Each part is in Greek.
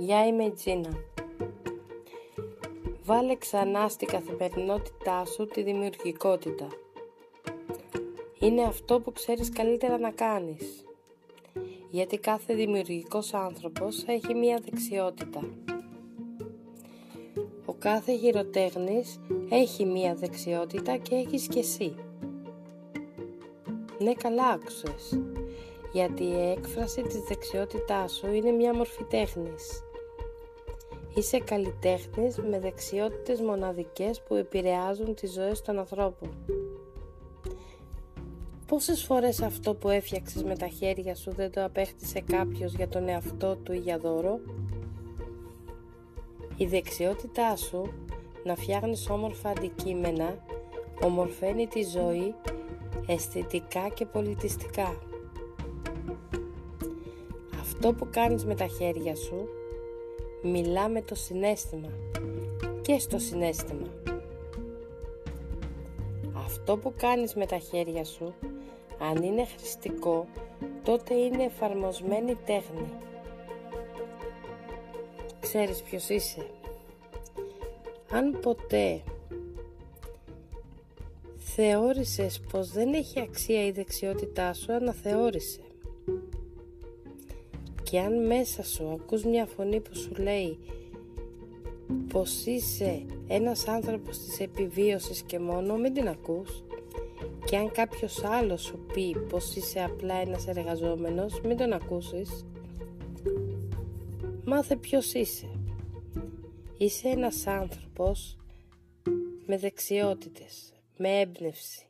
Γεια είμαι η Τζίνα. Βάλε ξανά στην καθημερινότητά σου τη δημιουργικότητα. Είναι αυτό που ξέρεις καλύτερα να κάνεις. Γιατί κάθε δημιουργικός άνθρωπος έχει μία δεξιότητα. Ο κάθε χειροτέχνης έχει μία δεξιότητα και έχεις και εσύ. Ναι καλά άκουσες γιατί η έκφραση της δεξιότητάς σου είναι μια μορφή τέχνης. Είσαι καλλιτέχνης με δεξιότητες μοναδικές που επηρεάζουν τις ζωές των ανθρώπων. Πόσες φορές αυτό που έφτιαξες με τα χέρια σου δεν το απέκτησε κάποιος για τον εαυτό του ή για δώρο; Η δεξιότητά σου να φτιάχνεις όμορφα αντικείμενα ομορφαίνει τη ζωή αισθητικά και πολιτιστικά. Αυτό που κάνεις με τα χέρια σου μιλά με το συνέστημα και στο συνέστημα. Αυτό που κάνεις με τα χέρια σου αν είναι χρηστικό τότε είναι εφαρμοσμένη τέχνη. Ξέρεις ποιος είσαι. Αν ποτέ θεώρησες πως δεν έχει αξία η δεξιότητά σου, αναθεώρησε και αν μέσα σου ακούς μια φωνή που σου λέει πως είσαι ένας άνθρωπος της επιβίωσης και μόνο μην την ακούς. Και αν κάποιος άλλος σου πει πως είσαι απλά ένας εργαζόμενος μην τον ακούσεις. Μάθε ποιος είσαι. Είσαι ένας άνθρωπος με δεξιότητες με έμπνευση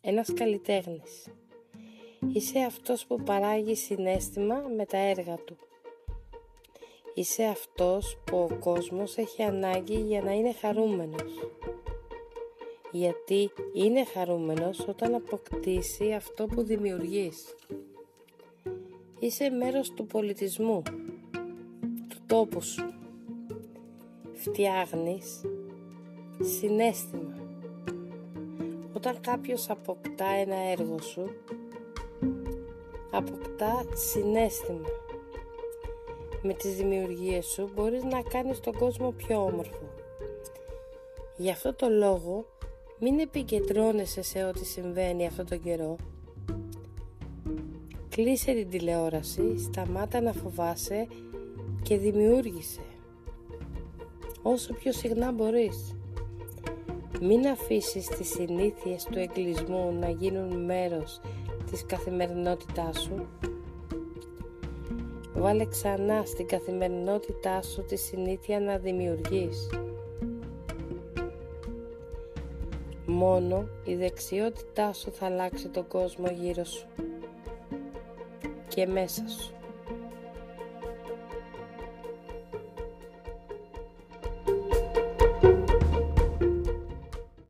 ένας καλλιτέχνης Είσαι αυτός που παράγει συνέστημα με τα έργα του. Είσαι αυτός που ο κόσμος έχει ανάγκη για να είναι χαρούμενος. Γιατί είναι χαρούμενος όταν αποκτήσει αυτό που δημιουργείς. Είσαι μέρος του πολιτισμού, του τόπου σου. Φτιάχνεις συνέστημα. Όταν κάποιος αποκτά ένα έργο σου, αποκτά συνέστημα. Με τις δημιουργίες σου μπορείς να κάνεις τον κόσμο πιο όμορφο. Γι' αυτό το λόγο μην επικεντρώνεσαι σε ό,τι συμβαίνει αυτό τον καιρό. Κλείσε την τηλεόραση, σταμάτα να φοβάσαι και δημιούργησε. Όσο πιο συχνά μπορείς. Μην αφήσεις τις συνήθειες του εγκλισμού να γίνουν μέρος της καθημερινότητάς σου. Βάλε ξανά στην καθημερινότητά σου τη συνήθεια να δημιουργείς. Μόνο η δεξιότητά σου θα αλλάξει τον κόσμο γύρω σου και μέσα σου.